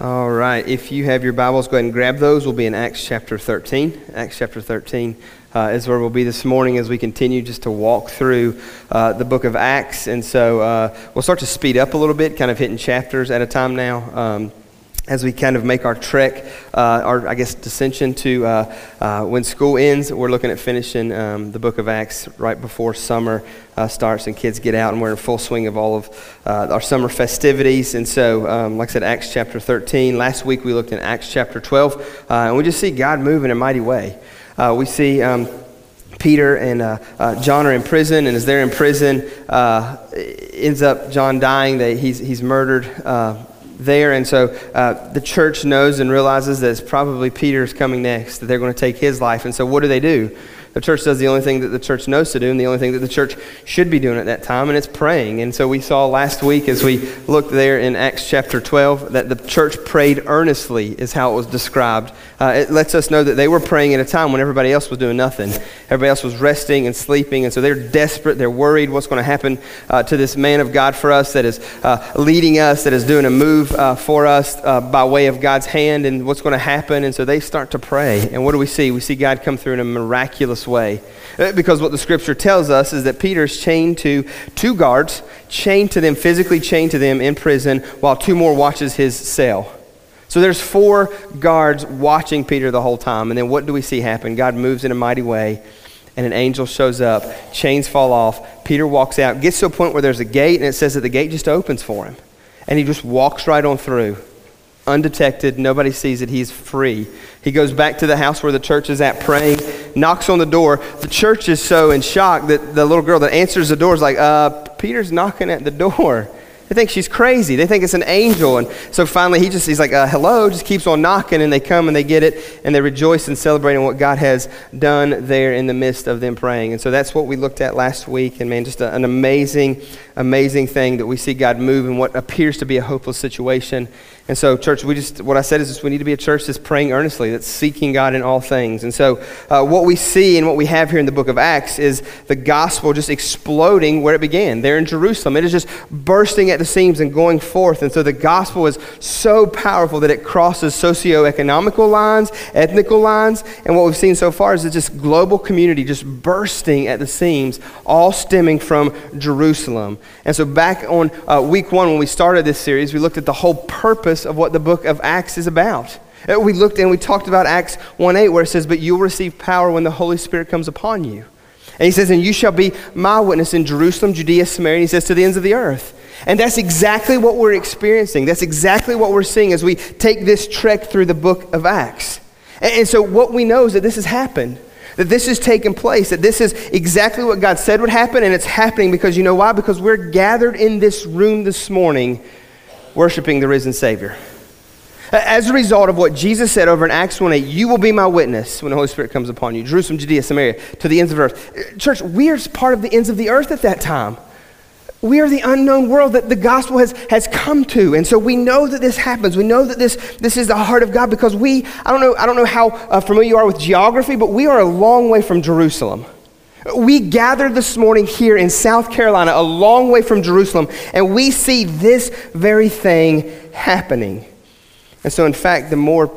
All right. If you have your Bibles, go ahead and grab those. We'll be in Acts chapter 13. Acts chapter 13 uh, is where we'll be this morning as we continue just to walk through uh, the book of Acts. And so uh, we'll start to speed up a little bit, kind of hitting chapters at a time now. Um, as we kind of make our trek, uh, our, I guess, dissension to uh, uh, when school ends, we're looking at finishing um, the book of Acts right before summer uh, starts and kids get out, and we're in full swing of all of uh, our summer festivities. And so, um, like I said, Acts chapter 13. Last week we looked in Acts chapter 12, uh, and we just see God move in a mighty way. we see. Um, Peter and uh, uh, John are in prison, and as they're in prison, uh, ends up John dying. That he's, he's murdered there. And so uh, the church knows and realizes that it's probably Peter's coming next, that they're going to take his life. And so what do they do? The church does the only thing that the church knows to do and the only thing that the church should be doing at that time, and it's praying. And so we saw last week as we looked there in Acts chapter 12 that the church prayed earnestly, is how it was described. Uh, it lets us know that they were praying at a time when everybody else was doing nothing. Everybody else was resting and sleeping, and so they're desperate. They're worried what's going to happen uh, to this man of God for us that is uh, leading us, that is doing a move uh, for us uh, by way of God's hand, and what's going to happen. And so they start to pray. And what do we see? We see God come through in a miraculous way. Uh, because what the scripture tells us is that Peter's chained to two guards, chained to them, physically chained to them in prison, while two more watches his cell. So there's four guards watching Peter the whole time. And then what do we see happen? God moves in a mighty way, and an angel shows up, chains fall off. Peter walks out, gets to a point where there's a gate, and it says that the gate just opens for him. And he just walks right on through undetected. Nobody sees it. He's free. He goes back to the house where the church is at praying, knocks on the door. The church is so in shock that the little girl that answers the door is like, uh, Peter's knocking at the door. They think she's crazy. They think it's an angel. And so finally, he just, he's like, uh, hello, just keeps on knocking. And they come and they get it. And they rejoice and celebrate what God has done there in the midst of them praying. And so that's what we looked at last week. And man, just a, an amazing, amazing thing that we see God move in what appears to be a hopeless situation. And so, church, we just, what I said is just we need to be a church that's praying earnestly, that's seeking God in all things. And so, uh, what we see and what we have here in the book of Acts is the gospel just exploding where it began, there in Jerusalem. It is just bursting at the seams and going forth. And so, the gospel is so powerful that it crosses socio-economical lines, ethnical lines. And what we've seen so far is that just global community just bursting at the seams, all stemming from Jerusalem. And so, back on uh, week one, when we started this series, we looked at the whole purpose purpose of what the book of Acts is about. Uh, we looked and we talked about Acts 1 8, where it says, But you'll receive power when the Holy Spirit comes upon you. And he says, And you shall be my witness in Jerusalem, Judea, Samaria, and he says, To the ends of the earth. And that's exactly what we're experiencing. That's exactly what we're seeing as we take this trek through the book of Acts. And, and so, what we know is that this has happened that this has taken place, that this is exactly what God said would happen, and it's happening because you know why? Because we're gathered in this room this morning worshiping the risen Savior. As a result of what Jesus said over in Acts 1 8, you will be my witness when the Holy Spirit comes upon you. Jerusalem, Judea, Samaria, to the ends of the earth. Church, we are part of the ends of the earth at that time. We are the unknown world that the gospel has, has come to. And so we know that this happens. We know that this, this is the heart of God because we, I don't know, I don't know how uh, familiar you are with geography, but we are a long way from Jerusalem. We gathered this morning here in South Carolina, a long way from Jerusalem, and we see this very thing happening. And so, in fact, the more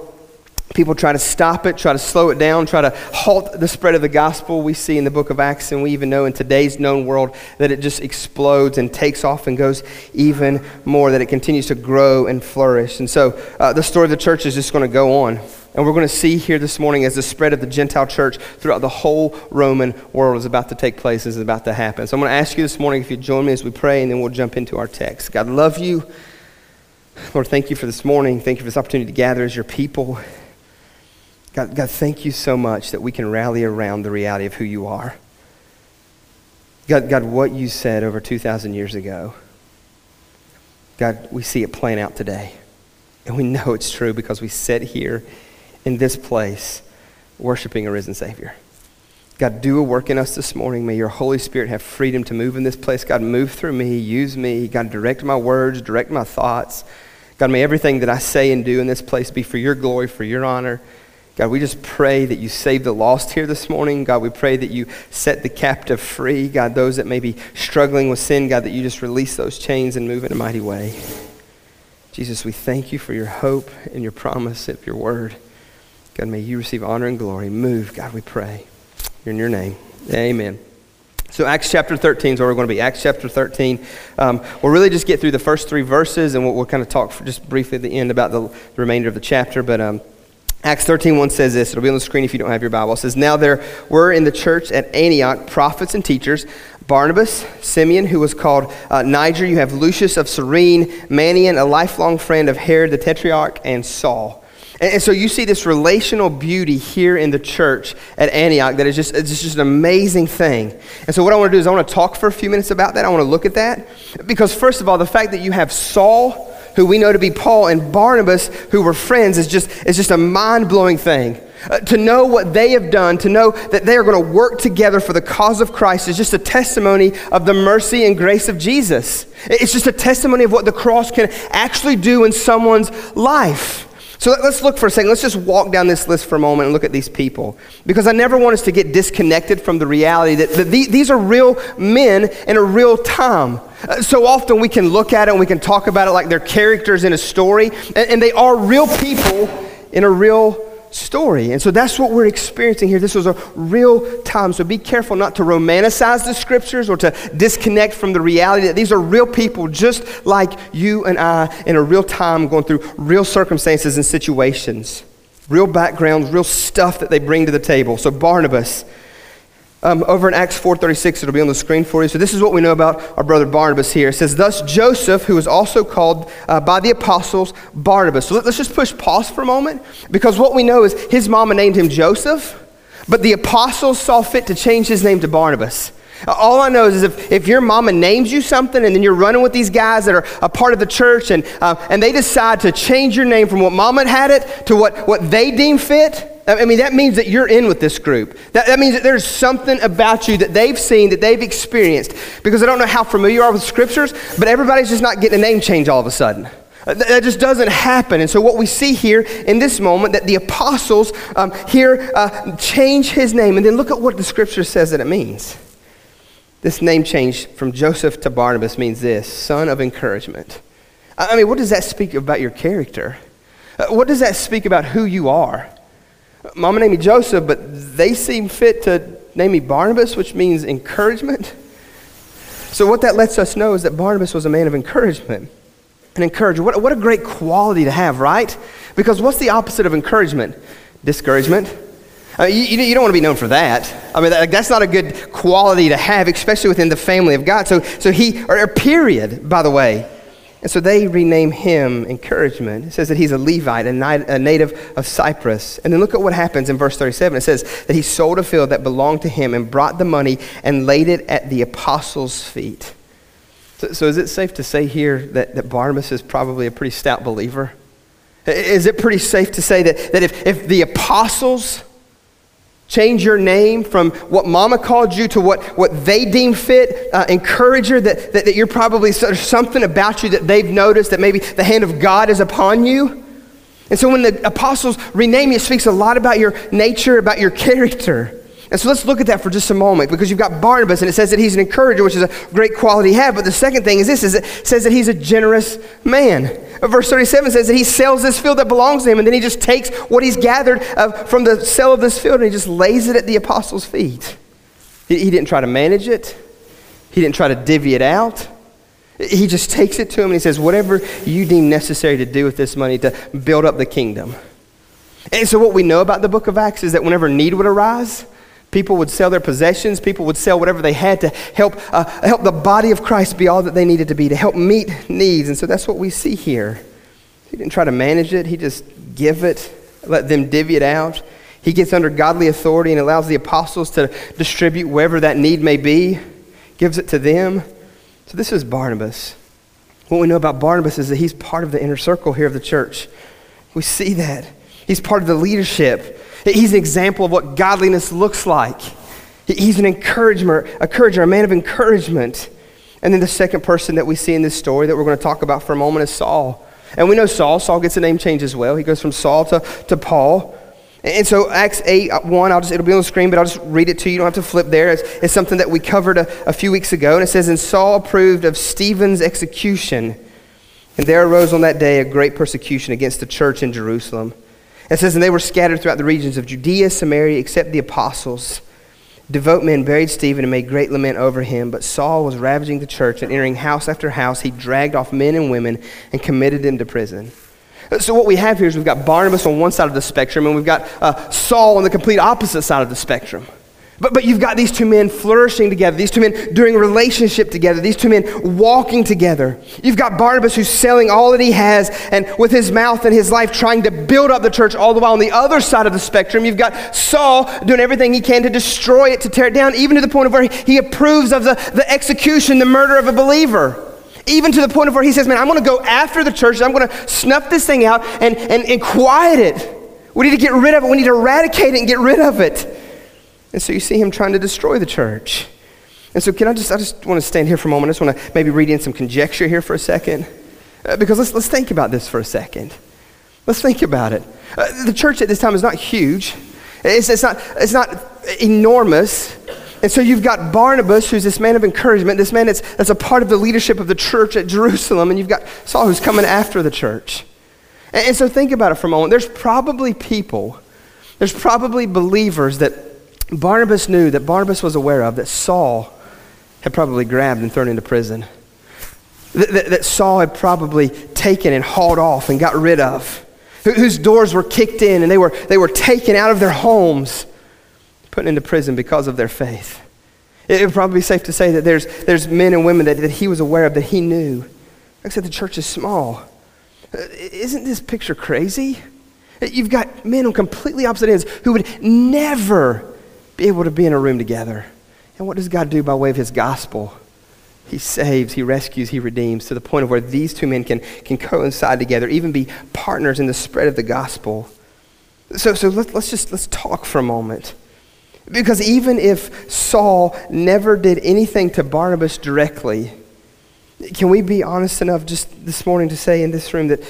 people try to stop it, try to slow it down, try to halt the spread of the gospel, we see in the book of Acts, and we even know in today's known world that it just explodes and takes off and goes even more, that it continues to grow and flourish. And so, uh, the story of the church is just going to go on. And we're going to see here this morning as the spread of the Gentile church throughout the whole Roman world is about to take place, is about to happen. So I'm going to ask you this morning if you join me as we pray, and then we'll jump into our text. God, love you. Lord, thank you for this morning. Thank you for this opportunity to gather as your people. God, God, thank you so much that we can rally around the reality of who you are. God, God, what you said over 2,000 years ago, God, we see it playing out today. And we know it's true because we sit here in this place worshiping a risen Savior. God, do a work in us this morning. May your Holy Spirit have freedom to move in this place. God, move through me, use me. God, direct my words, direct my thoughts. God, may everything that I say and do in this place be for your glory, for your honor. God, we just pray that you save the lost here this morning. God, we pray that you set the captive free. God, those that may be struggling with sin, God, that you just release those chains and move in a mighty way. Jesus, we thank you for your hope and your promise of your word. God, may you receive honor and glory. Move, God, we pray. In your name, amen. So, Acts chapter 13 is where we're going to be. Acts chapter 13. Um, we'll really just get through the first three verses and we'll, we'll kind of talk just briefly at the end about the, the remainder of the chapter. But um, Acts 13 1 says this. It'll be on the screen if you don't have your Bible. It says, Now there were in the church at Antioch prophets and teachers Barnabas, Simeon, who was called uh, Niger. You have Lucius of Cyrene, Manaen, a lifelong friend of Herod the Tetrarch, and Saul. And, so you see this relational beauty here in the church at Antioch that is just, it's just an amazing thing. And so what I want to do is I want to talk for a few minutes about that. I want to look at that. Because first of all, the fact that you have Saul, who we know to be Paul, and Barnabas, who were friends, is just, is just a mind-blowing thing. Uh, to know what they have done, to know that they are going to work together for the cause of Christ is just a testimony of the mercy and grace of Jesus. It's just a testimony of what the cross can actually do in someone's life. So let's look for a second. Let's just walk down this list for a moment and look at these people. Because I never want us to get disconnected from the reality that, that these are real men in a real time. Uh, so often we can look at it and we can talk about it like they're characters in a story, and, and they are real people in a real story. And so that's what we're experiencing here. This was a real time. So be careful not to romanticize the scriptures or to disconnect from the reality that these are real people just like you and I in a real time going through real circumstances and situations, real backgrounds, real stuff that they bring to the table. So Barnabas um, over in Acts 4.36, it'll be on the screen for you. So this is what we know about our brother Barnabas here. It says, Thus Joseph, who was also called uh, by the apostles Barnabas. So let, let's just push pause for a moment, because what we know is his mama named him Joseph, but the apostles saw fit to change his name to Barnabas. All I know is if, if your mama names you something and then you're running with these guys that are a part of the church and, uh, and they decide to change your name from what mama had it to what, what they deem fit, I mean, that means that you're in with this group. That, that means that there's something about you that they've seen, that they've experienced. Because I don't know how familiar you are with scriptures, but everybody's just not getting a name change all of a sudden. Uh, that just doesn't happen. And so, what we see here in this moment, that the apostles um, here uh, change his name. And then look at what the scripture says that it means. This name change from Joseph to Barnabas means this son of encouragement. I mean, what does that speak about your character? Uh, what does that speak about who you are? Mama named me Joseph, but they seem fit to name me Barnabas, which means encouragement. So, what that lets us know is that Barnabas was a man of encouragement. An encourager. What, what a great quality to have, right? Because what's the opposite of encouragement? Discouragement. Uh, I mean, you, you, don't want to be known for that. I mean, that, that's not a good quality to have, especially within the family of God. So, so he, or, or period, by the way. And so they rename him encouragement. It says that he's a Levite, a native of Cyprus. And then look at what happens in verse 37. It says that he sold a field that belonged to him and brought the money and laid it at the apostles' feet. So, so is it safe to say here that, that Barnabas is probably a pretty stout believer? Is it pretty safe to say that, that if, if the apostles Change your name from what mama called you to what, what they deem fit. Uh, her that, that, that you're probably, there's something about you that they've noticed that maybe the hand of God is upon you. And so when the apostles rename you, it speaks a lot about your nature, about your character. And so let's look at that for just a moment because you've got Barnabas and it says that he's an encourager, which is a great quality to have. But the second thing is this is it says that he's a generous man. Verse 37 says that he sells this field that belongs to him and then he just takes what he's gathered uh, from the sale of this field and he just lays it at the apostles' feet. He, he didn't try to manage it. He didn't try to divvy it out. He just takes it to him and he says, whatever you deem necessary to do with this money to build up the kingdom. And so what we know about the book of Acts is that whenever need would arise, People would sell their possessions. People would sell whatever they had to help, uh, help the body of Christ be all that they needed to be, to help meet needs. And so that's what we see here. He didn't try to manage it, he just give it, let them divvy it out. He gets under godly authority and allows the apostles to distribute wherever that need may be, gives it to them. So this is Barnabas. What we know about Barnabas is that he's part of the inner circle here of the church. We see that. He's part of the leadership. He's an example of what godliness looks like. He's an encourager, a man of encouragement. And then the second person that we see in this story that we're going to talk about for a moment is Saul. And we know Saul. Saul gets a name change as well. He goes from Saul to, to Paul. And so Acts 8, uh, 1, I'll just, it'll be on the screen, but I'll just read it to you. You don't have to flip there. It's, it's something that we covered a, a few weeks ago. And it says, And Saul approved of Stephen's execution And there arose on that day a great persecution against the church in Jerusalem. It says, And they were scattered throughout the regions of Judea, Samaria, except the apostles. Devout men buried Stephen and made great lament over him. But Saul was ravaging the church, and entering house after house, he dragged off men and women and committed them to prison. So, what we have here is we've got Barnabas on one side of the spectrum, and we've got uh, Saul on the complete opposite side of the spectrum. But, but you've got these two men flourishing together, these two men doing relationship together, these two men walking together. You've got Barnabas who's selling all that he has and with his mouth and his life trying to build up the church all the while on the other side of the spectrum. You've got Saul doing everything he can to destroy it, to tear it down, even to the point of where he approves of the, the execution, the murder of a believer. Even to the point of where he says, Man, I'm going to go after the church, I'm going to snuff this thing out and, and, and quiet it. We need to get rid of it, we need to eradicate it and get rid of it. And so you see him trying to destroy the church. And so can I just, I just want to stand here for a moment. I just want to maybe read in some conjecture here for a second. Uh, because let's, let's think about this for a second. Let's think about it. Uh, the church at this time is not huge. It's, it's, not, it's not enormous. And so you've got Barnabas, who's this man of encouragement, this man that's, that's a part of the leadership of the church at Jerusalem, and you've got Saul who's coming after the church. And, and so think about it for a moment. There's probably people, there's probably believers that Barnabas knew, that Barnabas was aware of, that Saul had probably grabbed and thrown into prison. That, that, that Saul had probably taken and hauled off and got rid of. Whose doors were kicked in and they were, they were taken out of their homes, put into prison because of their faith. It would probably be safe to say that there's, there's men and women that, that he was aware of, that he knew. Like I said, the church is small. Uh, isn't this picture crazy? You've got men on completely opposite ends who would never be able to be in a room together. And what does God do by way of his gospel? He saves, he rescues, he redeems to the point of where these two men can, can coincide together, even be partners in the spread of the gospel. So, so let, let's just let's talk for a moment. Because even if Saul never did anything to Barnabas directly, can we be honest enough just this morning to say in this room that,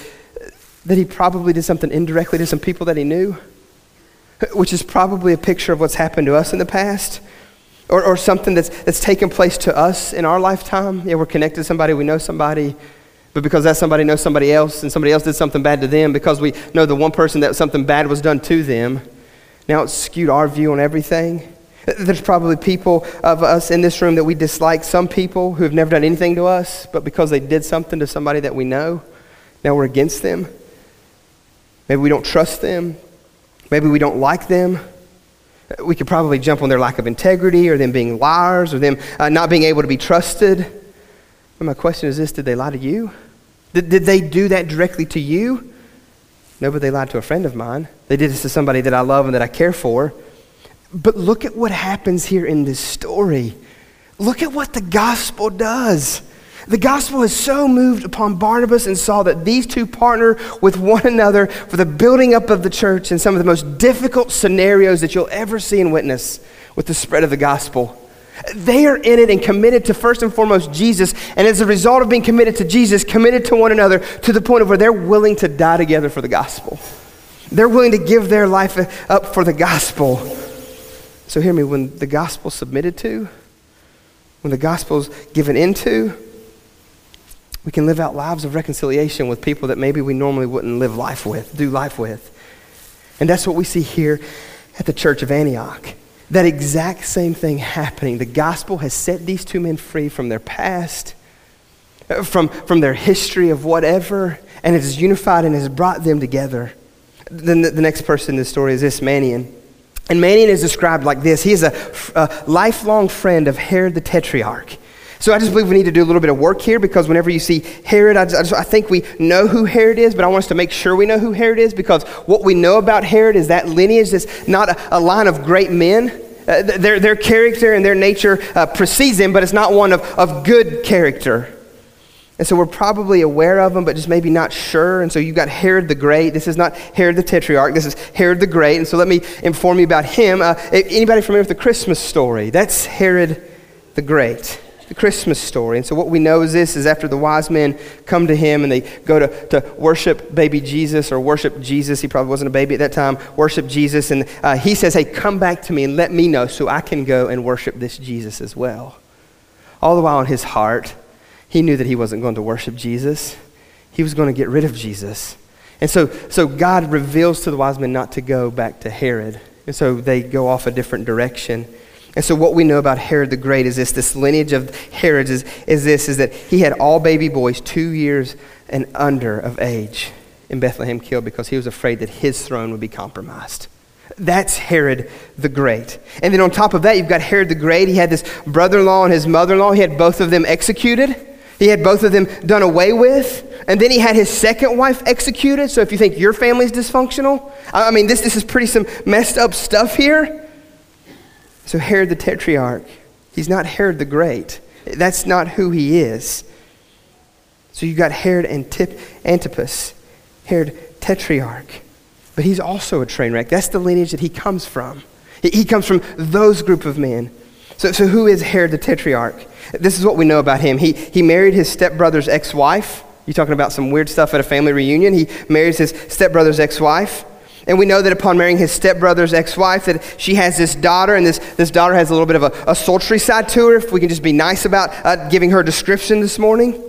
that he probably did something indirectly to some people that he knew? Which is probably a picture of what's happened to us in the past or, or something that's, that's taken place to us in our lifetime. Yeah, we're connected to somebody, we know somebody, but because that somebody knows somebody else and somebody else did something bad to them, because we know the one person that something bad was done to them, now it's skewed our view on everything. There's probably people of us in this room that we dislike, some people who have never done anything to us, but because they did something to somebody that we know, now we're against them. Maybe we don't trust them. Maybe we don't like them. We could probably jump on their lack of integrity or them being liars or them uh, not being able to be trusted. But my question is this did they lie to you? Did, did they do that directly to you? No, but they lied to a friend of mine. They did this to somebody that I love and that I care for. But look at what happens here in this story. Look at what the gospel does. The gospel has so moved upon Barnabas and Saul that these two partner with one another for the building up of the church in some of the most difficult scenarios that you'll ever see and witness with the spread of the gospel. They are in it and committed to first and foremost Jesus, and as a result of being committed to Jesus, committed to one another to the point of where they're willing to die together for the gospel. They're willing to give their life up for the gospel. So hear me, when the gospel's submitted to, when the gospel's given into, we can live out lives of reconciliation with people that maybe we normally wouldn't live life with, do life with. And that's what we see here at the church of Antioch. That exact same thing happening. The gospel has set these two men free from their past, uh, from, from their history of whatever, and it has unified and has brought them together. Then the, next person in the story is this Manaen. And Manaen is described like this He is a, a lifelong friend of Herod the Tetrarch. So I just believe we need to do a little bit of work here because whenever you see Herod, I, just, I, just, I, think we know who Herod is, but I want us to make sure we know who Herod is because what we know about Herod is that lineage is not a, a line of great men. Uh, their, their character and their nature uh, precedes them, but it's not one of, of good character. And so we're probably aware of them, but just maybe not sure. And so you've got Herod the Great. This is not Herod the Tetrarch. This is Herod the Great. And so let me inform you about him. Uh, anybody familiar with the Christmas story? That's Herod the Great the Christmas story. And so what we know is this is after the wise men come to him and they go to, to worship baby Jesus or worship Jesus. He probably wasn't a baby at that time. Worship Jesus. And uh, he says, hey, come back to me and let me know so I can go and worship this Jesus as well. All the while in his heart, he knew that he wasn't going to worship Jesus. he was going to get rid of Jesus. And so, so God reveals to the wise men not to go back to Herod. And so they go off a different direction. And so what we know about Herod the Great is this, this lineage of Herods is, is this, is that he had all baby boys two years and under of age in Bethlehem killed because he was afraid that his throne would be compromised. That's Herod the Great. And then on top of that, you've got Herod the Great. He had this brother in law and his mother in law. He had both of them executed, he had both of them done away with. And then he had his second wife executed. So if you think your family's dysfunctional, I mean, this, this is pretty some messed up stuff here. So Herod the Tetrarch, he's not Herod the Great. That's not who he is. So you've got Herod Antip- Antipas, Herod Tetrarch. But he's also a train wreck. That's the lineage that he comes from. He, comes from those group of men. So, so who is Herod the Tetrarch? This is what we know about him. He, he married his stepbrother's ex-wife. You're talking about some weird stuff at a family reunion. He marries his stepbrother's ex-wife. And we know that upon marrying his stepbrother's ex-wife, that she has this daughter, and this, this daughter has a little bit of a, a sultry side to her, if we can just be nice about uh, giving her description this morning.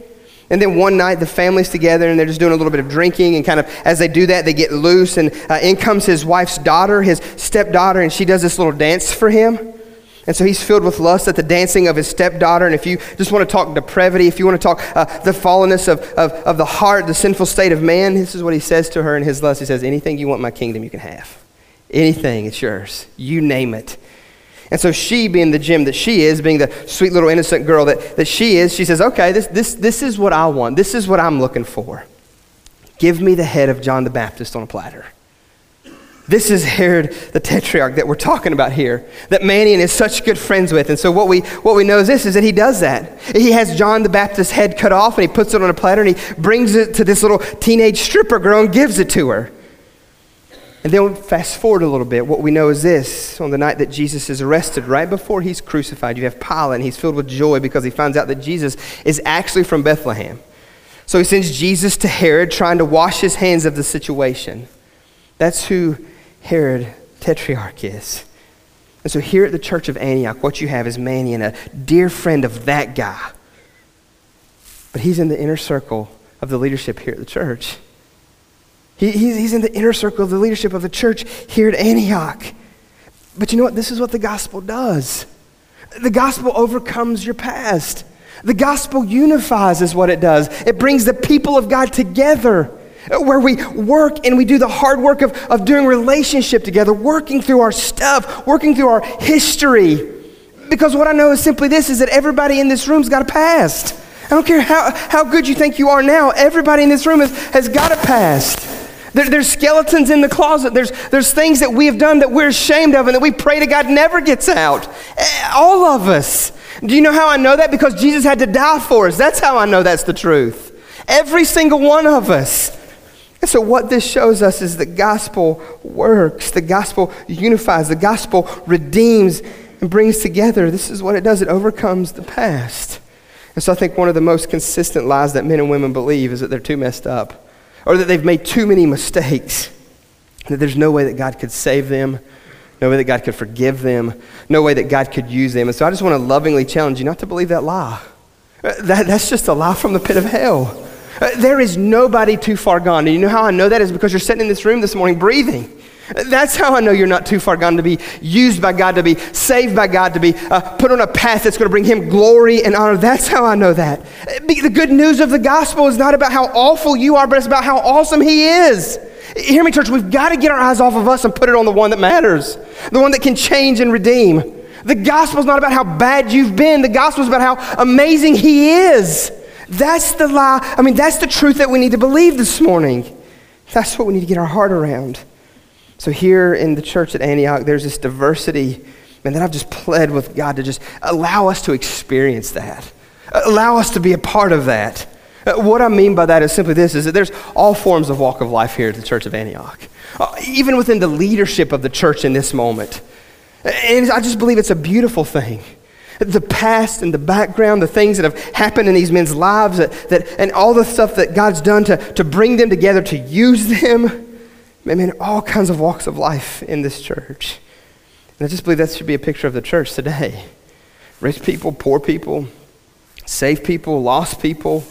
And then one night, the family's together and they're just doing a little bit of drinking. And kind of as they do that, they get loose. And uh, in comes his wife's daughter, his stepdaughter, and she does this little dance for him. And so he's filled with lust at the dancing of his stepdaughter. And if you just want to talk depravity, if you want to talk uh, the fallenness of, of, of the heart, the sinful state of man, this is what he says to her in his lust. He says, Anything you want my kingdom, you can have. Anything, it's yours. You name it. And so she, being the gem that she is, being the sweet little innocent girl that, that she is, she says, okay, this, this, this is what I want. This is what I'm looking for. Give me the head of John the Baptist on a platter. This is Herod the Tetrarch that we're talking about here, that Manaen is such good friends with. And so what we, what we know is this, is that he does that. He has John the Baptist's head cut off and he puts it on a platter and he brings it to this little teenage stripper girl and gives it to her. And then fast forward a little bit. What we know is this on the night that Jesus is arrested, right before he's crucified, you have Pilate, and he's filled with joy because he finds out that Jesus is actually from Bethlehem. So he sends Jesus to Herod, trying to wash his hands of the situation. That's who Herod Tetrarch is. And so here at the church of Antioch, what you have is Manaen, a dear friend of that guy. But he's in the inner circle of the leadership here at the church. He, he's, he's in the inner circle of the leadership of the church here at Antioch. But you know what? This is what the gospel does. The gospel overcomes your past. The gospel unifies, is what it does. It brings the people of God together where we work and we do the hard work of, of doing relationship together, working through our stuff, working through our history. Because what I know is simply this is that everybody in this room's got a past. I don't care how, how good you think you are now, everybody in this room has, has got a past. There, there's skeletons in the closet. There's, there's things that we have done that we're ashamed of and that we pray to God never gets out. Eh, all of us. Do you know how I know that? Because Jesus had to die for us. That's how I know that's the truth. Every single one of us. And so, what this shows us is the gospel works, the gospel unifies, the gospel redeems and brings together. This is what it does it overcomes the past. And so, I think one of the most consistent lies that men and women believe is that they're too messed up or that they've made too many mistakes, that there's no way that God could save them, no way that God could forgive them, no way that God could use them. And so I just want to lovingly challenge you not to believe that lie. Uh, that, that's just a lie from the pit of hell. Uh, there is nobody too far gone. And you know how I know that is because you're sitting in this room this morning breathing. That's how I know you're not too far gone to be used by God, to be saved by God, to be uh, put on a path that's going to bring Him glory and honor. That's how I know that. The good news of the gospel is not about how awful you are, but it's about how awesome He is. Hear me, church, we've got to get our eyes off of us and put it on the one that matters, the one that can change and redeem. The gospel is not about how bad you've been, the gospel is about how amazing He is. That's the lie. I mean, that's the truth that we need to believe this morning. That's what we need to get our heart around. So here in the church at Antioch, there's this diversity, and then I've just pled with God to just allow us to experience that. Allow us to be a part of that. Uh, what I mean by that is simply this, is that there's all forms of walk of life here at the church of Antioch. Uh, even within the leadership of the church in this moment. And I just believe it's a beautiful thing the past and the background, the things that have happened in these men's lives, that, that, and all the stuff that God's done to, to bring them together, to use them in all kinds of walks of life in this church. And I just believe that should be a picture of the church today. Rich people, poor people, saved people, lost people,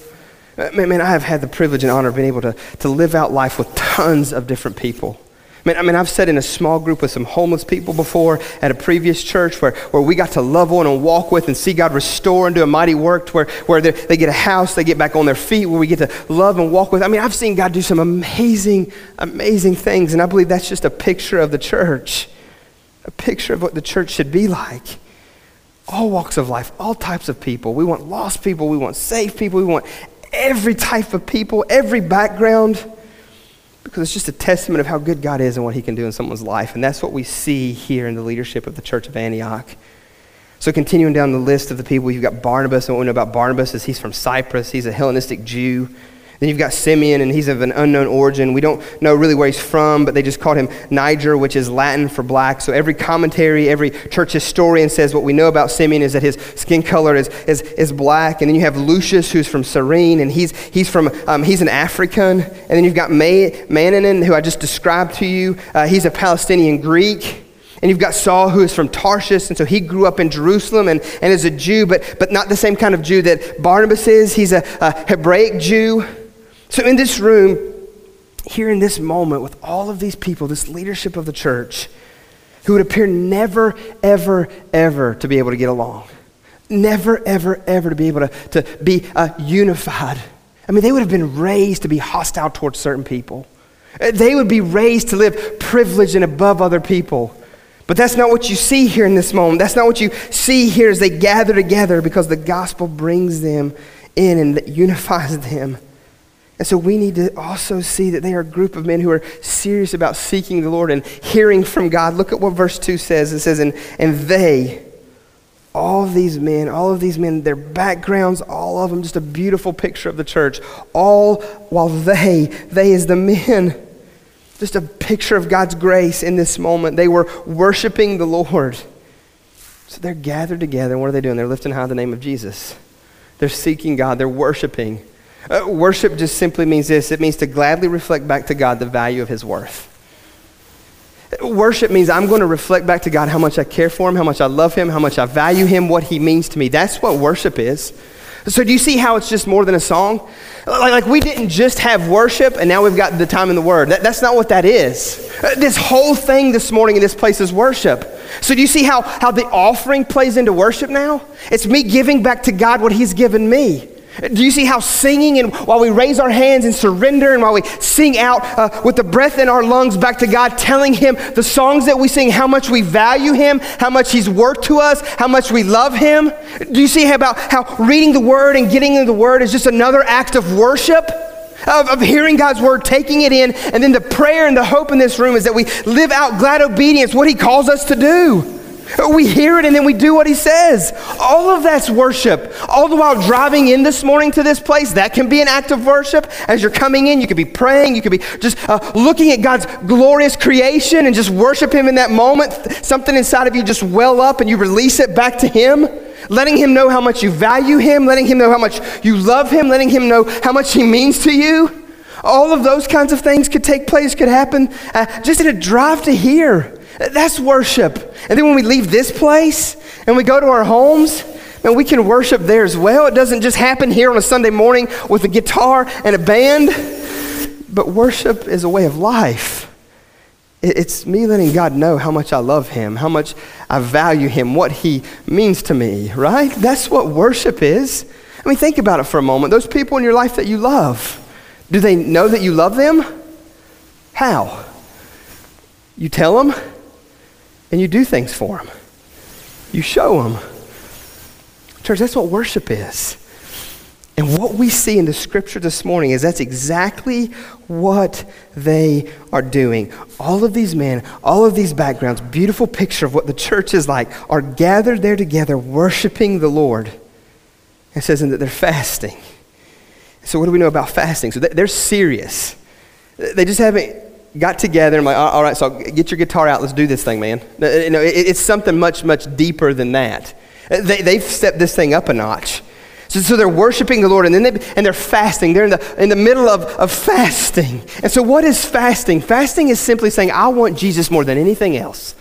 man, man, I have had the privilege and honor of being able to, to live out life with tons of different people. I mean, I mean, I've sat in a small group with some homeless people before at a previous church where, where we got to love on and walk with and see God restore and do a mighty work where, where they get a house, they get back on their feet, where we get to love and walk with. I mean, I've seen God do some amazing, amazing things, and I believe that's just a picture of the church, a picture of what the church should be like all walks of life, all types of people. We want lost people, we want saved people, we want every type of people, every background, because it's just a testament of how good God is and what He can do in someone's life. And that's what we see here in the leadership of the Church of Antioch. So, continuing down the list of the people, you've got Barnabas. And what we know about Barnabas is he's from Cyprus, he's a Hellenistic Jew. Then you've got Simeon, and he's of an unknown origin. We don't know really where he's from, but they just called him Niger, which is Latin for black. So every commentary, every church historian says what we know about Simeon is that his skin color is, is, is black. And then you have Lucius, who's from Cyrene, and he's, he's, from, um, he's an African. And then you've got May, Mananan, who I just described to you. Uh, he's a Palestinian Greek. And you've got Saul, who is from Tarshish, and so he grew up in Jerusalem and, and is a Jew, but, but not the same kind of Jew that Barnabas is. He's a, a Hebraic Jew. So, in this room, here in this moment, with all of these people, this leadership of the church, who would appear never, ever, ever to be able to get along, never, ever, ever to be able to, to be uh, unified. I mean, they would have been raised to be hostile towards certain people. Uh, they would be raised to live privileged and above other people. But that's not what you see here in this moment. That's not what you see here as they gather together because the gospel brings them in and unifies them. And so we need to also see that they are a group of men who are serious about seeking the Lord and hearing from God. Look at what verse 2 says. It says, And, and they, all of these men, all of these men, their backgrounds, all of them, just a beautiful picture of the church. All while they, they is the men, just a picture of God's grace in this moment. They were worshiping the Lord. So they're gathered together. And what are they doing? They're lifting high the name of Jesus. They're seeking God, they're worshiping. Uh, worship just simply means this it means to gladly reflect back to God the value of His worth. Worship means I'm going to reflect back to God how much I care for Him, how much I love Him, how much I value Him, what He means to me. That's what worship is. So, do you see how it's just more than a song? Like, like we didn't just have worship and now we've got the time in the Word. That, that's not what that is. Uh, this whole thing this morning in this place is worship. So, do you see how, how the offering plays into worship now? It's me giving back to God what He's given me. Do you see how singing and while we raise our hands and surrender and while we sing out uh, with the breath in our lungs back to God, telling Him the songs that we sing, how much we value Him, how much He's worth to us, how much we love Him? Do you see about how reading the Word and getting into the Word is just another act of worship? Of, of hearing God's word, taking it in, and then the prayer and the hope in this room is that we live out glad obedience, what He calls us to do. We hear it and then we do what he says. All of that's worship. All the while driving in this morning to this place, that can be an act of worship. As you're coming in, you could be praying, you could be just uh, looking at God's glorious creation and just worship him in that moment. Something inside of you just well up and you release it back to him. Letting him know how much you value him, letting him know how much you love him, letting him know how much he means to you. All of those kinds of things could take place, could happen uh, just in a drive to here. That's worship. And then when we leave this place and we go to our homes, and we can worship there as well. It doesn't just happen here on a Sunday morning with a guitar and a band, but worship is a way of life. It's me letting God know how much I love Him, how much I value Him, what He means to me, right? That's what worship is. I mean, think about it for a moment. Those people in your life that you love, do they know that you love them? How? You tell them? And you do things for them. You show them. Church, that's what worship is. And what we see in the scripture this morning is that's exactly what they are doing. All of these men, all of these backgrounds, beautiful picture of what the church is like, are gathered there together worshiping the Lord. It says that they're fasting. So, what do we know about fasting? So, they're serious. They just haven't got together and like, all right, so get your guitar out, let's do this thing, man. You know, it's something much, much deeper than that. Uh, they, they've stepped this thing up a notch. So, so they're worshiping the Lord and then they, and they're fasting. They're in the, in the middle of, of fasting. And so what is fasting? Fasting is simply saying, I want Jesus more than anything else.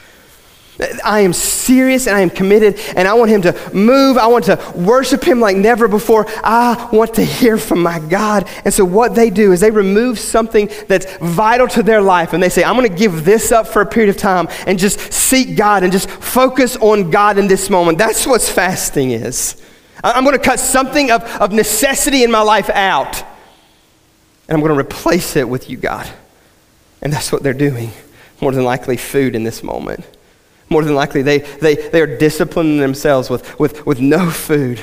I am serious and I am committed and I want him to move. I want to worship him like never before. I want to hear from my God. And so, what they do is they remove something that's vital to their life and they say, I'm going to give this up for a period of time and just seek God and just focus on God in this moment. That's what fasting is. I'm going to cut something of, of necessity in my life out and I'm going to replace it with you, God. And that's what they're doing. More than likely, food in this moment. More than likely, they, they, they are disciplining themselves with, with, with no food.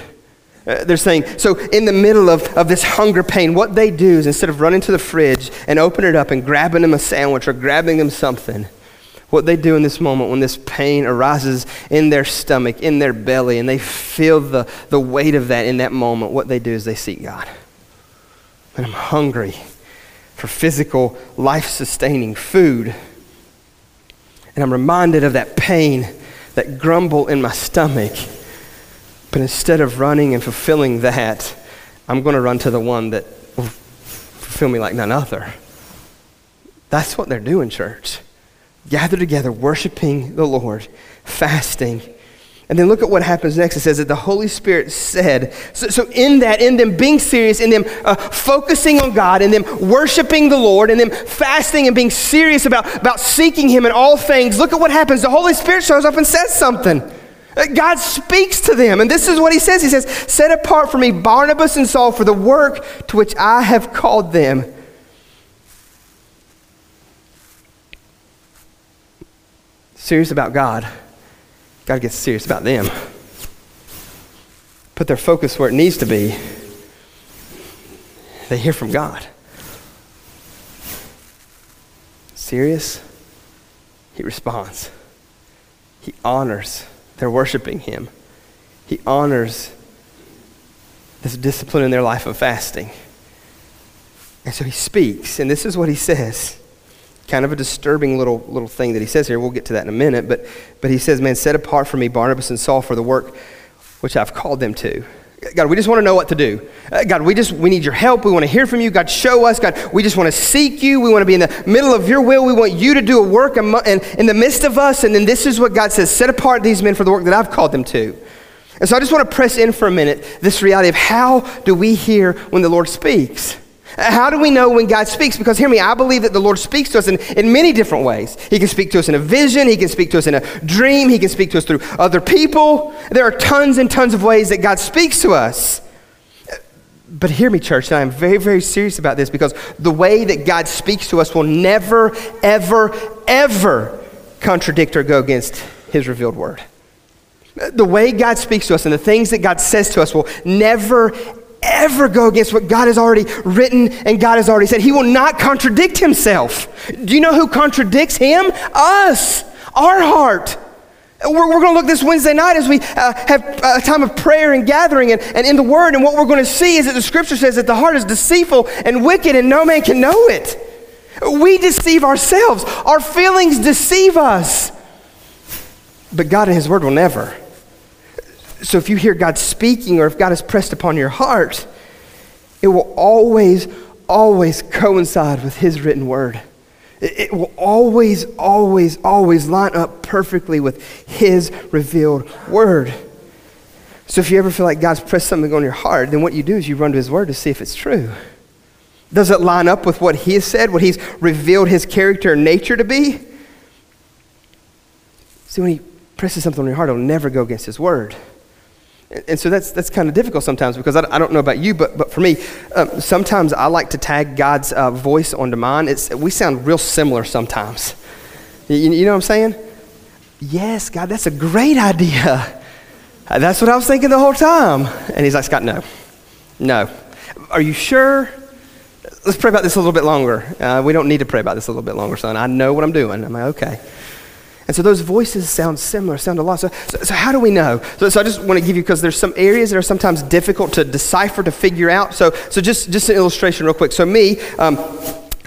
Uh, they're saying, so in the middle of, of this hunger pain, what they do is instead of running to the fridge and opening it up and grabbing them a sandwich or grabbing them something, what they do in this moment when this pain arises in their stomach, in their belly, and they feel the, the weight of that in that moment, what they do is they seek God. And I'm hungry for physical, life sustaining food. And I'm reminded of that pain, that grumble in my stomach. But instead of running and fulfilling that, I'm going to run to the one that will fulfill me like none other. That's what they're doing, church. Gather together, worshiping the Lord, fasting, and then look at what happens next. It says that the Holy Spirit said. So, so in that, in them being serious, in them uh, focusing on God, in them worshiping the Lord, in them fasting and being serious about, about seeking Him in all things, look at what happens. The Holy Spirit shows up and says something. Uh, God speaks to them. And this is what He says He says, Set apart for me Barnabas and Saul for the work to which I have called them. Serious about God God gets serious about them. Put their focus where it needs to be. They hear from God. Serious? He responds. He honors. They're worshiping Him. He honors this discipline in their life of fasting. And so he speaks, and this is what he says kind of a disturbing little, little thing that he says here. We'll get to that in a minute. But, but he says, Man, set apart for me Barnabas and Saul for the work which I've called them to. God, we just want to know what to do. Uh, God, we just we need your help. We want to hear from you. God, show us. God, we just want to seek you. We want to be in the middle of your will. We want you to do a work in, in the midst of us. And then this is what God says: set apart these men for the work that I've called them to. And so I just want to press in for a minute this reality of how do we hear when the Lord speaks? How do we know when God speaks? Because hear me, I believe that the Lord speaks to us in, in many different ways. He can speak to us in a vision, He can speak to us in a dream, He can speak to us through other people. There are tons and tons of ways that God speaks to us. But hear me, church, and I'm very, very serious about this because the way that God speaks to us will never, ever, ever contradict or go against His revealed word. The way God speaks to us and the things that God says to us will never, ever go against what God has already written and God has already said. He will not contradict himself. Do you know who contradicts him? Us, our heart. We're, we're going to look this Wednesday night as we uh, have a time of prayer and gathering and, and in the Word. And what we're going to see is that the Scripture says that the heart is deceitful and wicked and no man can know it. We deceive ourselves, our feelings deceive us. But God and His Word will never. So if you hear God speaking or if God is pressed upon your heart, it will always, always coincide with His written word. It will always, always, always line up perfectly with His revealed word. So if you ever feel like God's pressed something on your heart, then what you do is you run to His word to see if it's true. Does it line up with what He has said, what He's revealed His character and nature to be? See, when He presses something on your heart, it'll never go against His word. And so that's, that's kind of difficult sometimes because I, I don't know about you, but, but for me, um, sometimes I like to tag God's uh, voice onto mine. It's, we sound real similar sometimes. You, you know what I'm saying? Yes, God, that's a great idea. That's what I was thinking the whole time. And he's like, Scott, no. No. Are you sure? Let's pray about this a little bit longer. Uh, we don't need to pray about this a little bit longer, son. I know what I'm doing. I'm like, okay. And so those voices sound similar, sound a lot. So, so, so how do we know? So, so I just want to give you, because there's some areas that are sometimes difficult to decipher, to figure out. So, so just, just an illustration real quick. So me, um,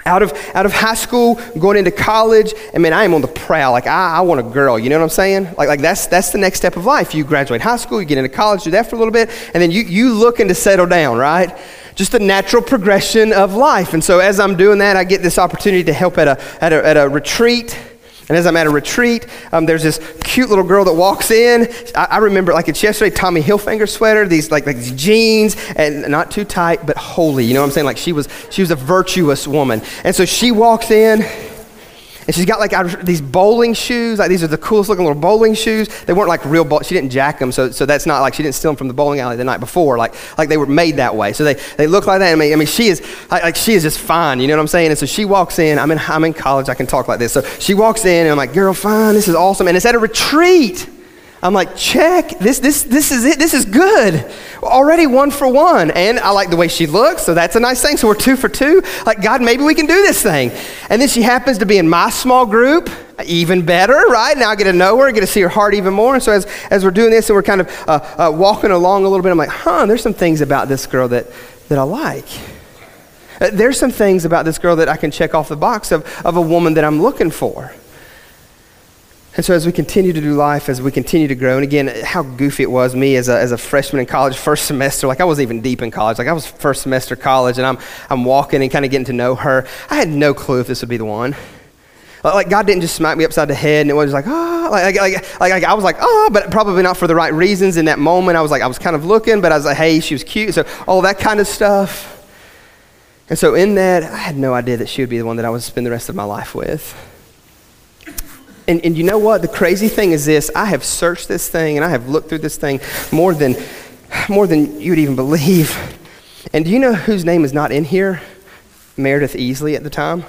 out of, out of high school, going into college, I mean, I am on the prowl. Like, I, I want a girl, you know what I'm saying? Like, like that's, that's the next step of life. You graduate high school, you get into college, do that for a little bit, and then you, you looking to settle down, right? Just a natural progression of life. And so as I'm doing that, I get this opportunity to help at a, at a, at a retreat And as I'm at a retreat, um, there's this cute little girl that walks in. I, I, remember, like it's yesterday, Tommy Hilfiger sweater, these like, like these jeans, and not too tight, but holy. You know what I'm saying? Like she was, she was a virtuous woman. And so she walks in, and she's got like these bowling shoes. Like these are the coolest looking little bowling shoes. They weren't like real. Bowl- she didn't jack them, so, so that's not like she didn't steal them from the bowling alley the night before. Like like they were made that way. So they, they look like that. I mean, I mean she is like, like she is just fine. You know what I'm saying? And so she walks in. I'm in I'm in college. I can talk like this. So she walks in, and I'm like, girl, fine. This is awesome. And it's at a retreat. I'm like, check, this, this, this is it, this is good. Already one for one. And I like the way she looks, so that's a nice thing. So we're two for two. Like, God, maybe we can do this thing. And then she happens to be in my small group, even better, right? Now I get to know her, I get to see her heart even more. And so as, as we're doing this and we're kind of uh, uh, walking along a little bit, I'm like, huh, there's some things about this girl that, that I like. Uh, there's some things about this girl that I can check off the box of, of a woman that I'm looking for. And so, as we continue to do life, as we continue to grow, and again, how goofy it was me as a, as a freshman in college, first semester, like I wasn't even deep in college. Like I was first semester college, and I'm, I'm walking and kind of getting to know her. I had no clue if this would be the one. Like God didn't just smack me upside the head, and it was like, oh, like, like, like, like I was like, oh, but probably not for the right reasons in that moment. I was like, I was kind of looking, but I was like, hey, she was cute. So all that kind of stuff. And so in that, I had no idea that she would be the one that I would spend the rest of my life with. And, and you know what? The crazy thing is this I have searched this thing and I have looked through this thing more than, more than you'd even believe. And do you know whose name is not in here? Meredith Easley at the time?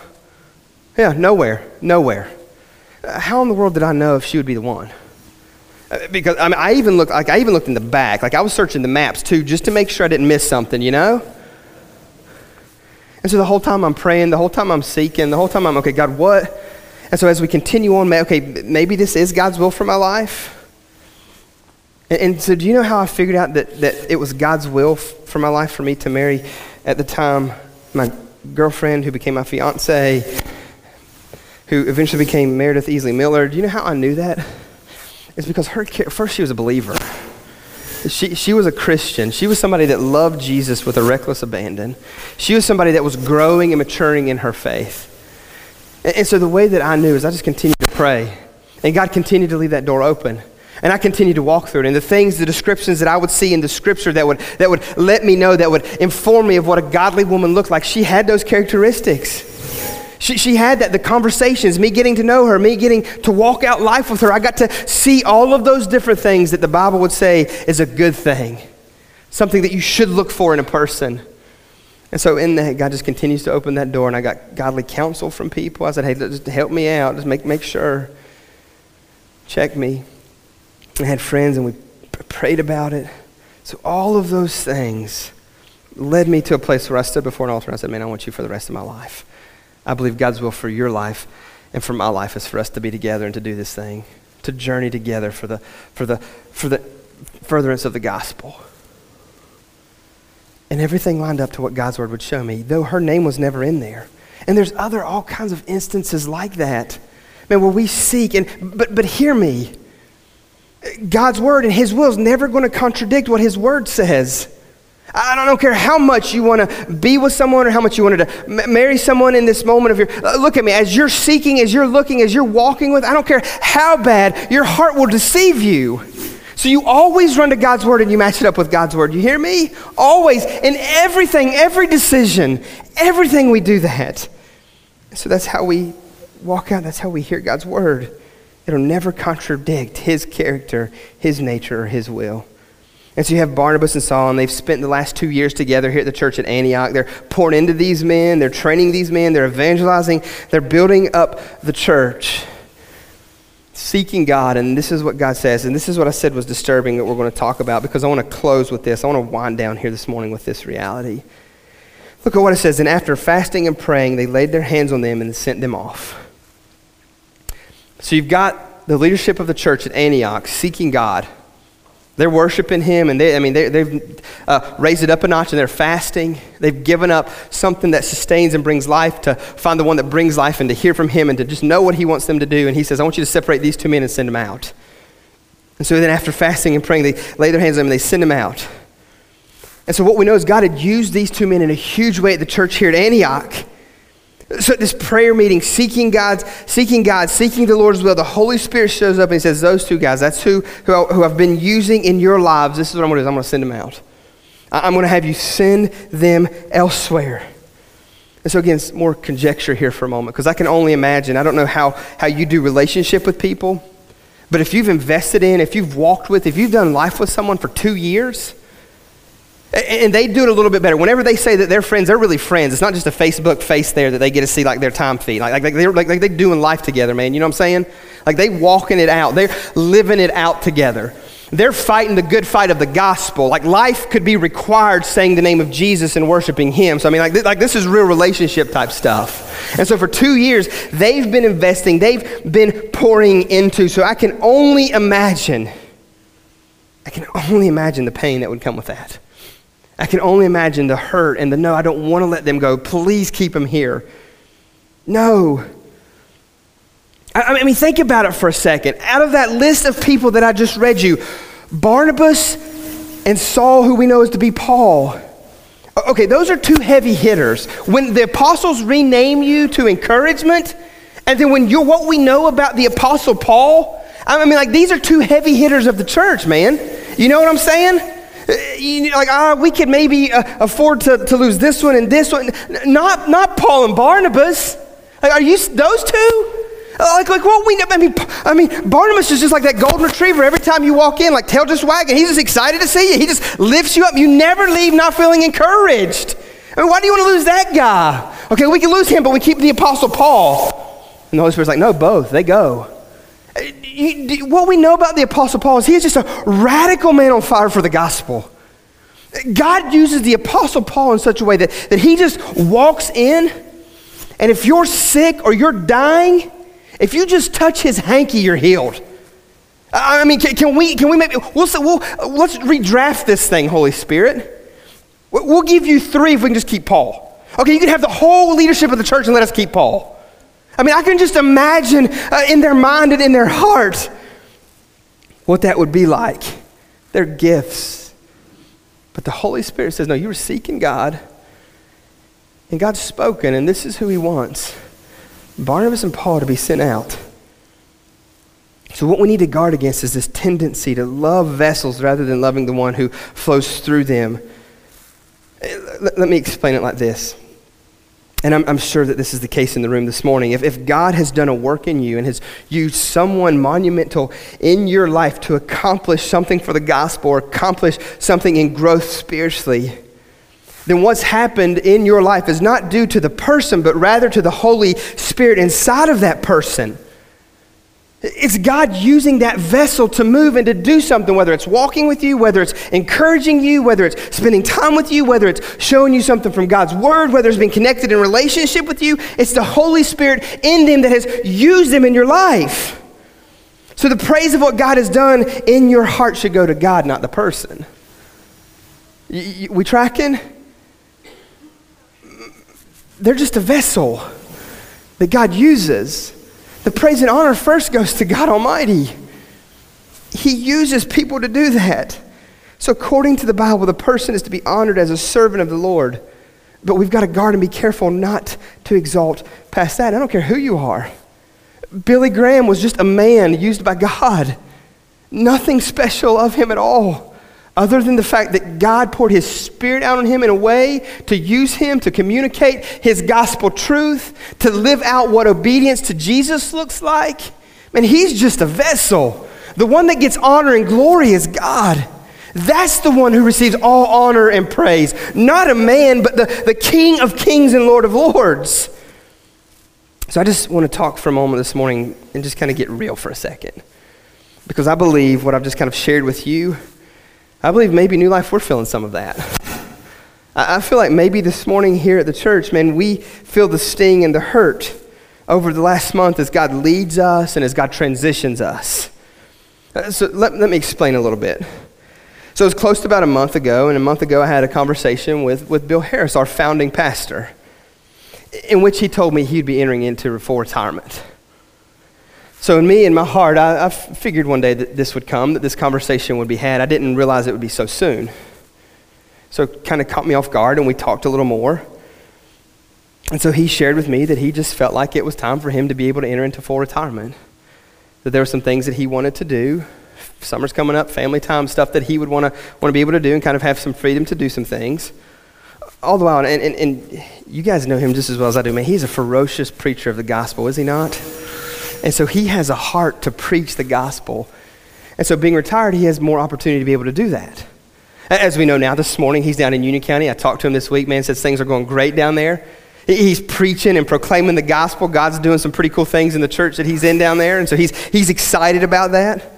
Yeah, nowhere. Nowhere. Uh, how in the world did I know if she would be the one? Uh, because I, mean, I even looked like I even looked in the back, like I was searching the maps too, just to make sure I didn't miss something, you know. And so the whole time I'm praying, the whole time I'm seeking, the whole time I'm okay, God, what and so as we continue on, okay, maybe this is God's will for my life. And, and so do you know how I figured out that, that it was God's will f- for my life for me to marry at the time my girlfriend who became my fiance, who eventually became Meredith Easley Miller? Do you know how I knew that? It's because her, first she was a believer. She, she was a Christian. She was somebody that loved Jesus with a reckless abandon. She was somebody that was growing and maturing in her faith. And, and so the way that I knew is I just continued to pray. And God continued to leave that door open. And I continued to walk through it. And the things, the descriptions that I would see in the scripture that would, that would let me know, that would inform me of what a godly woman looked like, she had those characteristics. She, she had that, the conversations, me getting to know her, me getting to walk out life with her. I got to see all of those different things that the Bible would say is a good thing, something that you should look for in a person. And so in that, God just continues to open that door, and I got godly counsel from people. I said, hey, just help me out. Just make, make sure. Check me. I had friends, and we prayed about it. So all of those things led me to a place where I stood before an altar and I said, man, I want you for the rest of my life. I believe God's will for your life and for my life is for us to be together and to do this thing, to journey together for the, for the, for the furtherance of the gospel. And everything lined up to what God's word would show me, though her name was never in there. And there's other all kinds of instances like that. Man, where we seek and but but hear me. God's word and his will is never going to contradict what his word says. I don't care how much you want to be with someone or how much you wanted to marry someone in this moment of your. Uh, look at me. As you're seeking, as you're looking, as you're walking with, I don't care how bad your heart will deceive you. So you always run to God's word and you match it up with God's word. You hear me? Always. In everything, every decision, everything we do that. So that's how we walk out. That's how we hear God's word. It'll never contradict his character, his nature, or his will. And so you have Barnabas and Saul, and they've spent the last two years together here at the church at Antioch. They're pouring into these men, they're training these men, they're evangelizing, they're building up the church seeking God, and this is what God says, and this is what I said was disturbing that we're going to talk about because I want to close with this. I want to wind down here this morning with this reality. Look at what it says. And after fasting and praying, they laid their hands on them and sent them off. So you've got the leadership of the church at Antioch seeking God. They're worshiping Him, and they, I mean, they, have uh, raised it up a notch, and they're fasting. They've given up something that sustains and brings life to find the one that brings life and to hear from Him and to just know what He wants them to do. And He says, I want you to separate these two men and send them out. And so then, after fasting and praying, they lay their hands on them and they send them out. And so, what we know is God had used these two men in a huge way at the church here at Antioch So this prayer meeting, seeking God, seeking God, seeking the Lord's will, the Holy Spirit shows up and he says, Those two guys, that's who, who, who I've been using in your lives. This is what I'm going to do. I'm going to send them out. I'm going to have you send them elsewhere. And so, again, it's more conjecture here for a moment, because I can only imagine. I don't know how, how you do relationship with people, but if you've invested in, if you've walked with, if you've done life with someone for two years, and they do it a little bit better. Whenever they say that they're friends, they're really friends. It's not just a Facebook face there that they get to see like their time feed. Like, like, they're, like, they're doing life together, man. You know what I'm saying? Like they walking it out. They're living it out together. They're fighting the good fight of the gospel. Like life could be required saying the name of Jesus and worshiping Him. So, I mean, like, like this is real relationship type stuff. And so, for two years, they've been investing, they've been pouring into. So, I can only imagine, I can only imagine the pain that would come with that. I can only imagine the hurt and the no, I don't want to let them go. Please keep them here. No. I, mean, think about it for a second. Out of that list of people that I just read you, Barnabas and Saul, who we know is to be Paul. Okay, those are two heavy hitters. When the apostles rename you to encouragement, and then when you're what we know about the apostle Paul, I mean, like these are two heavy hitters of the church, man. You know what I'm saying? You, like, ah, we could maybe uh, afford to, to lose this one and this one. Not, not Paul and Barnabas. Like, are you those two? Uh, like, like what we know, I mean, I mean, Barnabas is just like that golden retriever. Every time you walk in, like tail just wagging, he's just excited to see you. He just lifts you up. You never leave not feeling encouraged. I mean, why do you want to lose that guy? Okay, we can lose him, but we keep the Apostle Paul. And the Holy Spirit's like, no, both. They go. What we know about the Apostle Paul is he is just a radical man on fire for the gospel. God uses the Apostle Paul in such a way that, that he just walks in, and if you're sick or you're dying, if you just touch his hanky, you're healed. I mean, can, can we, can we maybe, we'll, we'll, let's redraft this thing, Holy Spirit. We'll give you three if we can just keep Paul. Okay, you can have the whole leadership of the church and let us keep Paul. I mean, I can just imagine uh, in their mind and in their heart what that would be like. Their gifts. But the Holy Spirit says, no, you were seeking God, and God's spoken, and this is who He wants. Barnabas and Paul to be sent out. So, what we need to guard against is this tendency to love vessels rather than loving the one who flows through them. Let, let me explain it like this. And I'm, I'm, sure that this is the case in the room this morning. If, if God has done a work in you and has used someone monumental in your life to accomplish something for the gospel or accomplish something in growth spiritually, then what's happened in your life is not due to the person, but rather to the Holy Spirit inside of that person. It's God using that vessel to move and to do something, whether it's walking with you, whether it's encouraging you, whether it's spending time with you, whether it's showing you something from God's Word, whether it's being connected in relationship with you. It's the Holy Spirit in them that has used them in your life. So the praise of what God has done in your heart should go to God, not the person. We tracking? they're just a vessel that God uses. The praise and honor first goes to God Almighty. He uses people to do that. So, according to the Bible, the person is to be honored as a servant of the Lord. But we've got to guard and be careful not to exalt past that. I don't care who you are. Billy Graham was just a man used by God, nothing special of him at all other than the fact that God poured his spirit out on him in a way to use him to communicate his gospel truth, to live out what obedience to Jesus looks like. Man, he's just a vessel. The one that gets honor and glory is God. That's the one who receives all honor and praise. Not a man, but the, the King of kings and Lord of lords. So I just want to talk for a moment this morning and just kind of get real for a second. Because I believe what I've just kind of shared with you I believe maybe New Life, we're feeling some of that. I feel like maybe this morning here at the church, man, we feel the sting and the hurt over the last month as God leads us and as God transitions us. Uh, so let, let me explain a little bit. So it was close to about a month ago, and a month ago I had a conversation with, with Bill Harris, our founding pastor, in which he told me he'd be entering into full retirement. So, in me, in my heart, I, I figured one day that this would come, that this conversation would be had. I didn't realize it would be so soon. So, it kind of caught me off guard, and we talked a little more. And so he shared with me that he just felt like it was time for him to be able to enter into full retirement. That there were some things that he wanted to do. Summer's coming up, family time, stuff that he would want to want to be able to do and kind of have some freedom to do some things. All the while, and, and, and you guys know him just as well as I do, man. He's a ferocious preacher of the gospel, is he not? And so he has a heart to preach the gospel. And so being retired, he has more opportunity to be able to do that. As we know now, this morning he's down in Union County. I talked to him this week, man, says things are going great down there. He's preaching and proclaiming the gospel. God's doing some pretty cool things in the church that he's in down there. And so he's, he's excited about that.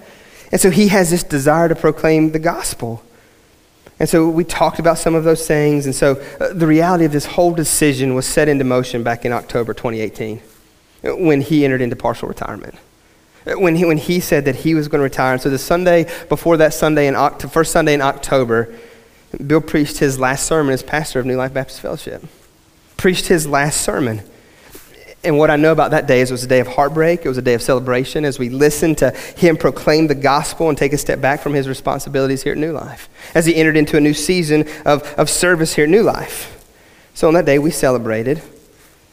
And so he has this desire to proclaim the gospel. And so we talked about some of those things. And so uh, the reality of this whole decision was set into motion back in October 2018 when he entered into partial retirement. When he, when he said that he was going to retire. And so the Sunday before that Sunday, in Oct- first Sunday in October, Bill preached his last sermon as pastor of New Life Baptist Fellowship preached his last sermon. And what I know about that day is it was a day of heartbreak. It was a day of celebration as we listened to him proclaim the gospel and take a step back from his responsibilities here at New Life, as he entered into a new season of, of service here at New Life. So on that day, we celebrated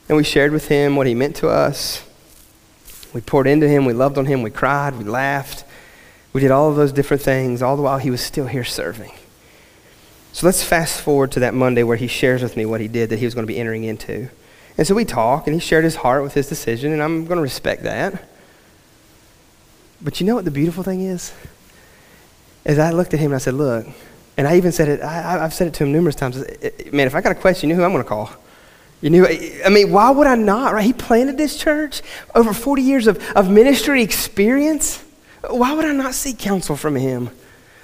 and we shared with him what he meant to us. We poured into him, we loved on him, we cried, we laughed. We did all of those different things, all the while he was still here serving. So let's fast forward to that Monday where he shares with me what he did that he was going to be entering into. And so we talk, and he shared his heart with his decision, and I'm going to respect that. But you know what the beautiful thing is? As I looked at him and I said, Look, and I even said it, I, have said it to him numerous times. Man, if I got a question, you know who I'm going to call. You knew, I mean, why would I not, right? He planted this church, over 40 years of, of ministry experience. Why would I not seek counsel from him?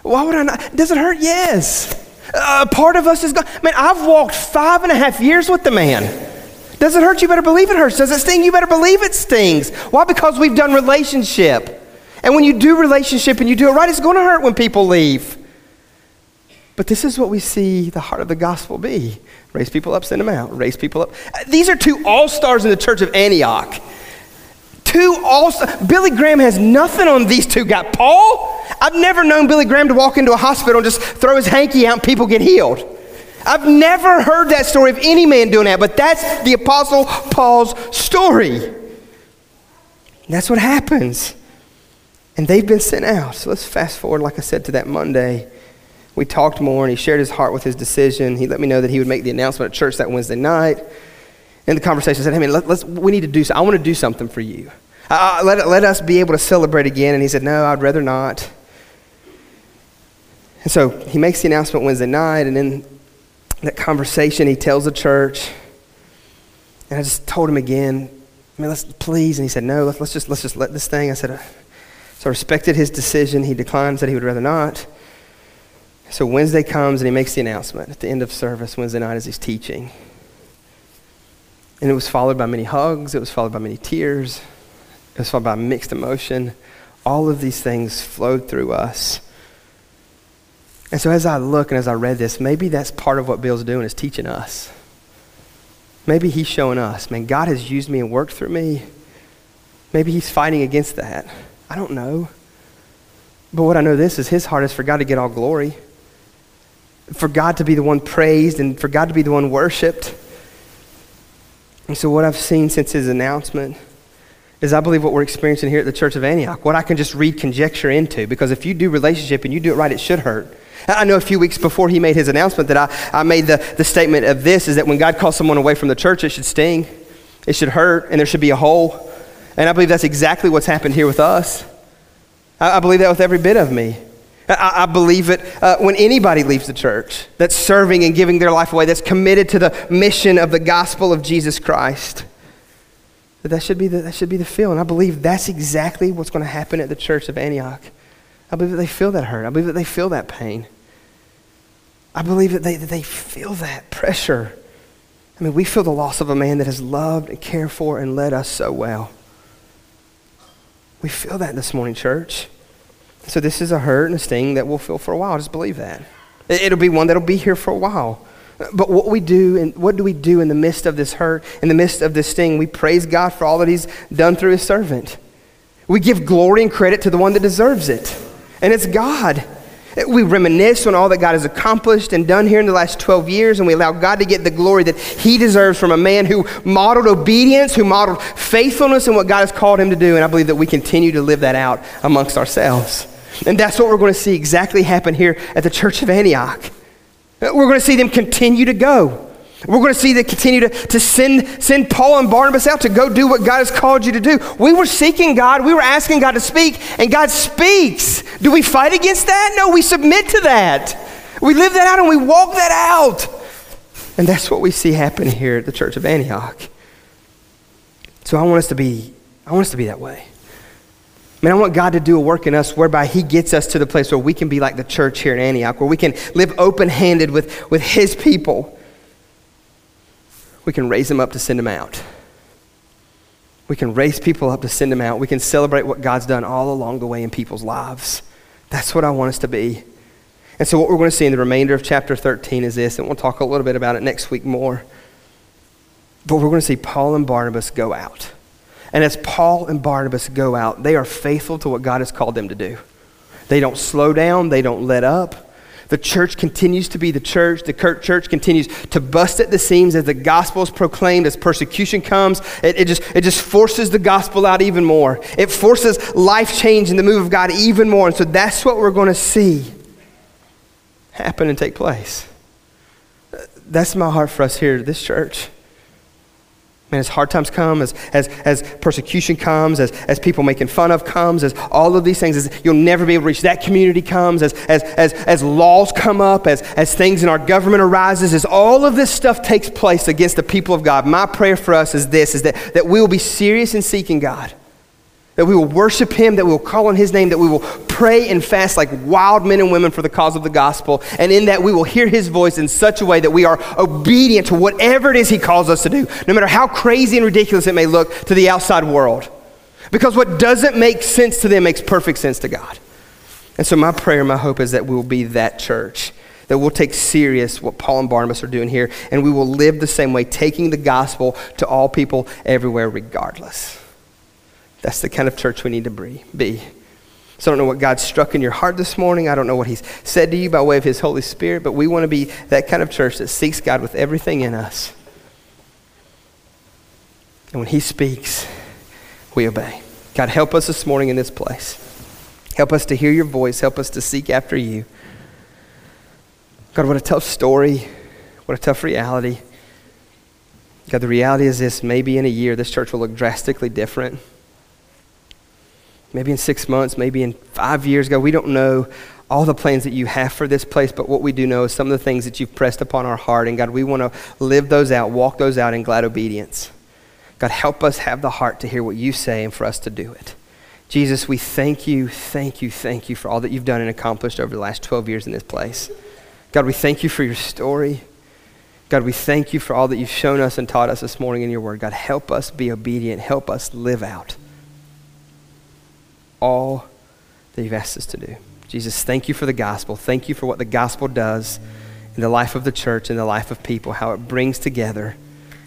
Why would I not? Does it hurt? Yes. Uh, a part of us is gone. Man, I've walked five and a half years with the man. Does it hurt? You better believe it hurts. Does it sting? You better believe it stings. Why? Because we've done relationship. And when you do relationship and you do it right, it's going to hurt when people leave. But this is what we see the heart of the gospel be raise people up, send them out, raise people up. These are two all stars in the church of Antioch two also. Billy Graham has nothing on these two guys. Paul, I've never known Billy Graham to walk into a hospital and just throw his hanky out and people get healed. I've never heard that story of any man doing that, but that's the Apostle Paul's story. That's what happens. And they've been sent out. So let's fast forward, like I said, to that Monday. We talked more, and he shared his heart with his decision. He let me know that he would make the announcement at church that Wednesday night. In the conversation, said, Hey, man, let, us we need to do I want to do something for you. Uh, let, let us be able to celebrate again. And he said, No, I'd rather not. And so he makes the announcement Wednesday night, and in that conversation, he tells the church, and I just told him again, I mean, let's please. And he said, No, let's, let's, just, let's just let this thing. I said, uh, So I respected his decision. He declined, said he would rather not. So Wednesday comes, and he makes the announcement at the end of service, Wednesday night, as he's teaching. And it was followed by many hugs, it was followed by many tears. It was followed by mixed emotion. All of these things flowed through us. And so as I look and as I read this, maybe that's part of what Bill's doing is teaching us. Maybe he's showing us, man, God has used me and worked through me. Maybe he's fighting against that. I don't know. But what I know this is his heart is for God to get all glory, for God to be the one praised, and for God to be the one worshiped. And so, what I've seen since his announcement is I believe what we're experiencing here at the Church of Antioch, what I can just read conjecture into, because if you do relationship and you do it right, it should hurt. I know a few weeks before he made his announcement that I, I made the, the statement of this is that when God calls someone away from the church, it should sting, it should hurt, and there should be a hole. And I believe that's exactly what's happened here with us. I, I believe that with every bit of me. I, I believe it uh, when anybody leaves the church that's serving and giving their life away, that's committed to the mission of the gospel of Jesus Christ. That that should be the, that should be the feel. And I believe that's exactly what's going to happen at the church of Antioch. I believe that they feel that hurt. I believe that they feel that pain. I believe that they, that they feel that pressure. I mean, we feel the loss of a man that has loved and cared for and led us so well. We feel that this morning, church. So this is a hurt and a sting that we'll feel for a while. Just believe that. It'll be one that'll be here for a while. But what we do, and what do we do in the midst of this hurt, in the midst of this sting? We praise God for all that He's done through His servant. We give glory and credit to the one that deserves it, and it's God. We reminisce on all that God has accomplished and done here in the last 12 years, and we allow God to get the glory that He deserves from a man who modeled obedience, who modeled faithfulness in what God has called him to do. And I believe that we continue to live that out amongst ourselves. And that's what we're going to see exactly happen here at the Church of Antioch. We're going to see them continue to go. We're going to see them continue to, to send, send Paul and Barnabas out to go do what God has called you to do. We were seeking God, we were asking God to speak, and God speaks. Do we fight against that? No, we submit to that. We live that out and we walk that out. And that's what we see happen here at the Church of Antioch. So I want us to be, I want us to be that way. Man, I want God to do a work in us whereby He gets us to the place where we can be like the church here in Antioch, where we can live open handed with, with His people we can raise them up to send them out. We can raise people up to send them out. We can celebrate what God's done all along the way in people's lives. That's what I want us to be. And so, what we're going to see in the remainder of chapter 13 is this, and we'll talk a little bit about it next week more. But we're going to see Paul and Barnabas go out. And as Paul and Barnabas go out, they are faithful to what God has called them to do. They don't slow down, they don't let up. The church continues to be the church. The church continues to bust at the seams as the gospel is proclaimed, as persecution comes. It, it, just, it just forces the gospel out even more. It forces life change in the move of God even more. And so that's what we're going to see happen and take place. That's my heart for us here at this church. And as hard times come, as, as, as persecution comes, as, as people making fun of comes, as all of these things, as you'll never be able to reach that community comes, as, as, as, as laws come up, as, as things in our government arises, as all of this stuff takes place against the people of God, my prayer for us is this, is that, that we will be serious in seeking God that we will worship him, that we will call on his name, that we will pray and fast like wild men and women for the cause of the gospel, and in that we will hear his voice in such a way that we are obedient to whatever it is he calls us to do, no matter how crazy and ridiculous it may look to the outside world. Because what doesn't make sense to them makes perfect sense to God. And so, my prayer, my hope is that we will be that church, that we'll take serious what Paul and Barnabas are doing here, and we will live the same way, taking the gospel to all people everywhere, regardless. That's the kind of church we need to be. So I don't know what God struck in your heart this morning. I don't know what He's said to you by way of His Holy Spirit, but we want to be that kind of church that seeks God with everything in us. And when He speaks, we obey. God, help us this morning in this place. Help us to hear your voice. Help us to seek after you. God, what a tough story. What a tough reality. God, the reality is this maybe in a year, this church will look drastically different maybe in six months, maybe in five years ago. We don't know all the plans that you have for this place, but what we do know is some of the things that you've pressed upon our heart. And God, we want to live those out, walk those out in glad obedience. God, help us have the heart to hear what you say and for us to do it. Jesus, we thank you, thank you, thank you for all that you've done and accomplished over the last 12 years in this place. God, we thank you for your story. God, we thank you for all that you've shown us and taught us this morning in your word. God, help us be obedient. Help us live out all that you've asked us to do. Jesus, thank you for the gospel. Thank you for what the gospel does in the life of the church, in the life of people, how it brings together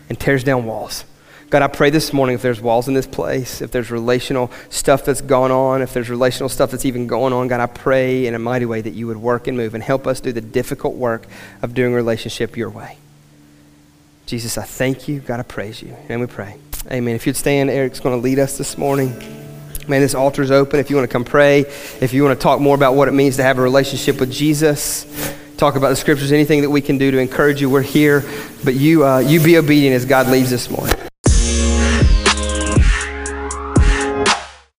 and tears down walls. God, I pray this morning if there's walls in this place, if there's relational stuff that's gone on, if there's relational stuff that's even going on, God, I pray in a mighty way that you would work and move and help us do the difficult work of doing relationship your way. Jesus, I thank you. God, I praise you. And we pray. Amen. If you'd stand, Eric's going to lead us this morning. Man, this altar is open. If you want to come pray, if you want to talk more about what it means to have a relationship with Jesus, talk about the scriptures, anything that we can do to encourage you, we're here. But you, uh, you be obedient as God leads this morning.